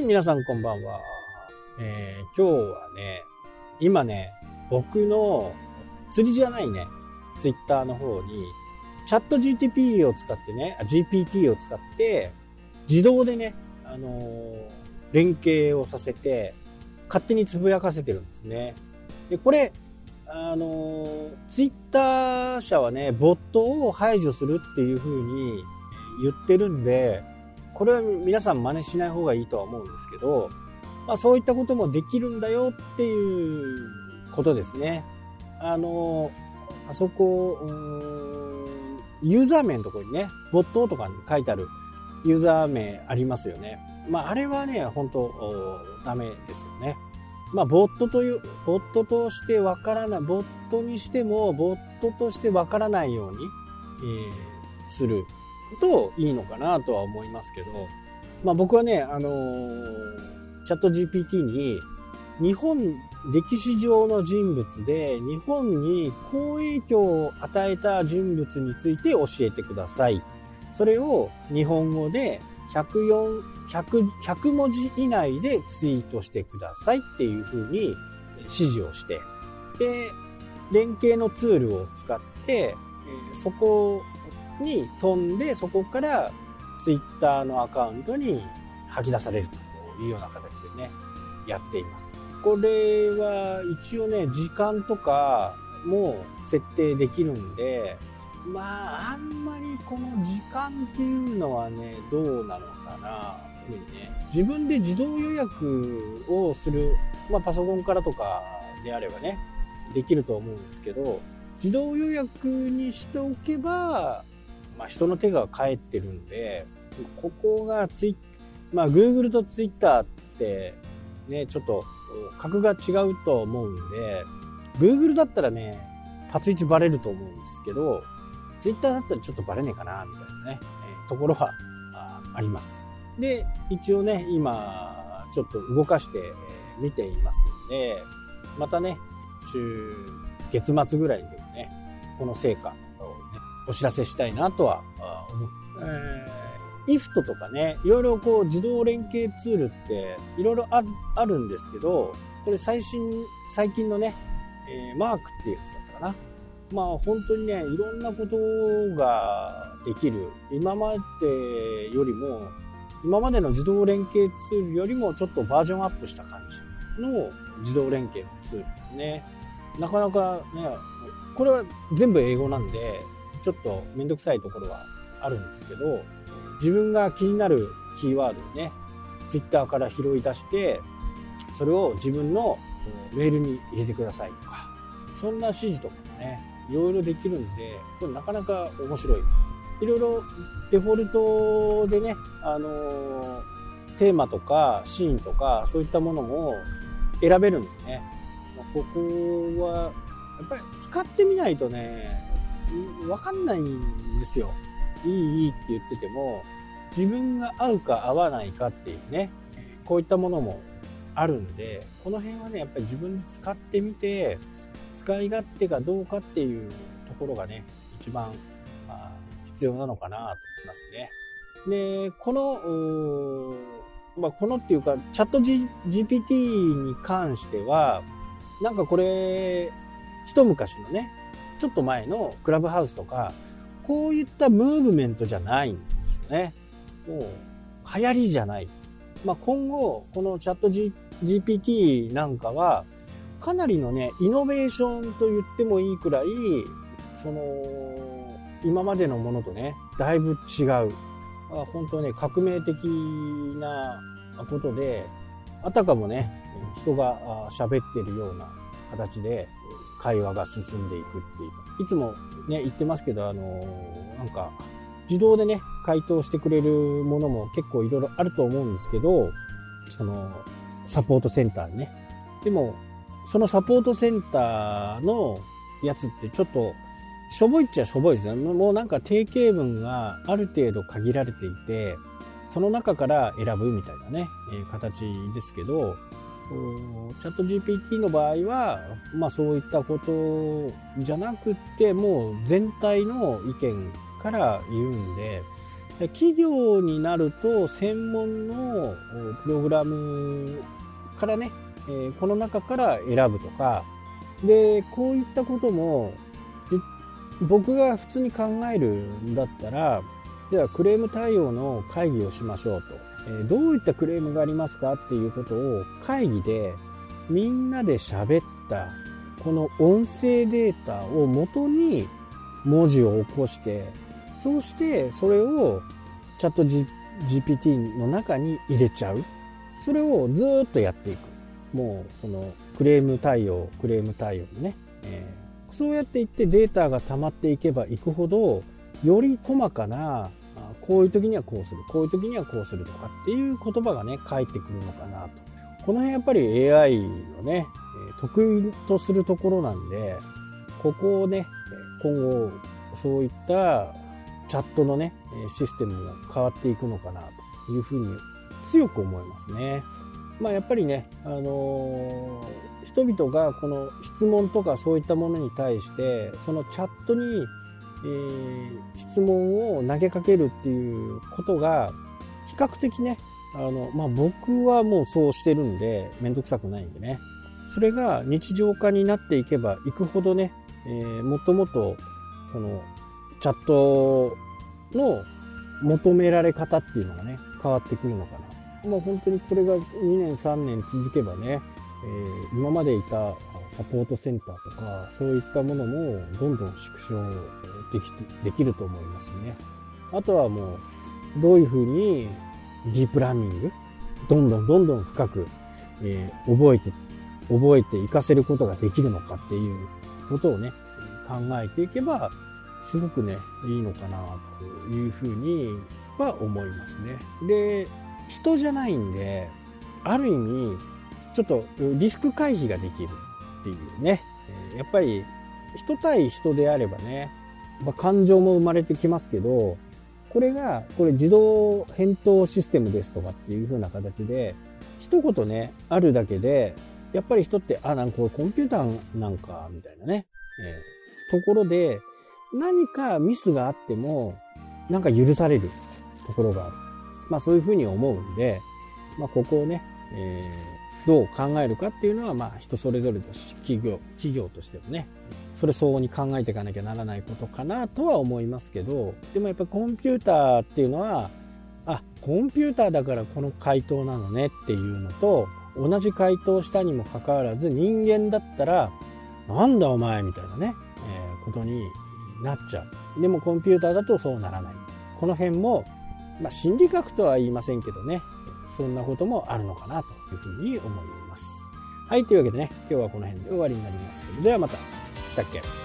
い、皆さんこんばんは。えー、今日はね、今ね、僕の釣りじゃないね、ツイッターの方に、チャット GTP を使ってね、GPT を使って、自動でね、あのー、連携をさせて、勝手につぶやかせてるんですね。で、これ、あのー、ツイッター社はね、ボットを排除するっていう風に言ってるんで、これは皆さん真似しない方がいいとは思うんですけど、まあそういったこともできるんだよっていうことですね。あの、あそこ、ユーザー名のところにね、ボットとかに書いてあるユーザー名ありますよね。まああれはね、本当ダメですよね。まあボットという、ボットとしてわからない、ボットにしても、ボットとしてわからないように、えー、するといいのかなとは思いますけど、まあ僕はね、あのー、チャット GPT に日本歴史上の人物で日本に好影響を与えた人物について教えてください。それを日本語で104 100, 100文字以内でツイートしてくださいっていうふうに指示をして、で、連携のツールを使って、そこに飛んで、そこからツイッターのアカウントに吐き出されるというような形でね、やっています。これは一応ね、時間とかも設定できるんで、まあ、あんまりこの時間っていうのはね、どうなのかなうに。ね、自分で自動予約をする、まあ、パソコンからとかであればね、できると思うんですけど、自動予約にしておけば、まあ、人の手が返ってるんで、ここがツイまあ、Google と Twitter って、ね、ちょっと格が違うと思うんで、Google だったらね、パツイチバレると思うんですけど、Twitter だったらちょっとバレねえかな、みたいなね、えところはあります。で、一応ね、今、ちょっと動かして見ていますんで、またね、週、月末ぐらいにね、この成果お知らせしたいなとは思う。えー、IFT とかね、いろいろこう自動連携ツールっていろいろあるんですけど、これ最新、最近のね、えー、マークっていうやつだったかな。まあ本当にね、いろんなことができる。今までよりも、今までの自動連携ツールよりもちょっとバージョンアップした感じの自動連携のツールですね。なかなかね、これは全部英語なんで、ちょっとめんどくさいところはあるんですけど、自分が気になるキーワードをね、ツイッターから拾い出して、それを自分のメールに入れてくださいとか、そんな指示とかもね、いろいろできるんで、これなかなか面白い。いろいろデフォルトでね、あのテーマとかシーンとかそういったものも選べるんでね、ここはやっぱり使ってみないとね、わかんないんですよ。いいいいって言ってても、自分が合うか合わないかっていうね、こういったものもあるんで、この辺はね、やっぱり自分で使ってみて、使い勝手がどうかっていうところがね、一番、まあ、必要なのかなと思いますね。で、この、まあ、このっていうか、チャット、G、GPT に関しては、なんかこれ、一昔のね、ちょっと前のクラブハウスとか、こういったムーブメントじゃないんですよね。もう、流行りじゃない。まあ、今後、このチャット、G、GPT なんかは、かなりのね、イノベーションと言ってもいいくらい、その、今までのものとね、だいぶ違う。本当ね、革命的なことで、あたかもね、人が喋ってるような形で、会話が進んでいくっていう。いつもね、言ってますけど、あのなんか、自動でね、回答してくれるものも結構いろいろあると思うんですけど、その、サポートセンターにね。でも、そのサポートセンターのやつってちょっと、しょぼいっちゃしょぼいですよ。もうなんか定型文がある程度限られていて、その中から選ぶみたいなね、えー、形ですけど、チャット GPT の場合は、まあそういったことじゃなくて、もう全体の意見から言うんで、企業になると専門のプログラムからね、この中から選ぶとかでこういったことも僕が普通に考えるんだったらではクレーム対応の会議をしましょうと、えどういったクレームがありますかっていうことを会議でみんなで喋ったこの音声データをもとに文字を起こしてそうしてそれをチャット GPT の中に入れちゃう。それをずっとやっていく。もうそのクレーム対応クレーム対応ね、えー、そうやっていってデータが溜まっていけばいくほどより細かなこういう時にはこうするこういう時にはこうするとかっていう言葉がね返ってくるのかなとこの辺やっぱり AI のね得意とするところなんでここをね今後そういったチャットのねシステムも変わっていくのかなというふうに強く思いますね。まあ、やっぱりね、あのー、人々がこの質問とかそういったものに対してそのチャットに、えー、質問を投げかけるっていうことが比較的ねあの、まあ、僕はもうそうしてるんで面倒くさくないんでね。それが日常化になっていけばいくほどね、えー、もともとこのチャットの求められ方っていうのがね変わってくるのかな。もう本当にこれが2年3年続けばね、えー、今までいたサポートセンターとかそういったものもどんどん縮小できできると思いますねあとはもうどういうふうにディープラーニングどんどんどんどん深く、えー、覚えて覚えて活かせることができるのかっていうことをね考えていけばすごくねいいのかなというふうには思いますね。で人じゃないんである意味ちょっとリスク回避ができるっていうねやっぱり人対人であればね、まあ、感情も生まれてきますけどこれがこれ自動返答システムですとかっていう風な形で一言ねあるだけでやっぱり人ってあなんかこれコンピューターなんかみたいなね、えー、ところで何かミスがあっても、なんか許されるところがある。まあそういうふうに思うんで、まあここをね、え、どう考えるかっていうのは、まあ人それぞれだし、企業、企業としてもね、それ相応に考えていかなきゃならないことかなとは思いますけど、でもやっぱコンピューターっていうのは、あ、コンピューターだからこの回答なのねっていうのと、同じ回答したにもかかわらず人間だったら、なんだお前みたいなね、えー、ことになっちゃう。でもコンピューターだとそうならない。この辺も、まあ、心理学とは言いませんけどね、そんなこともあるのかなというふうに思います。はい、というわけでね、今日はこの辺で終わりになります。それではまた。したっけ？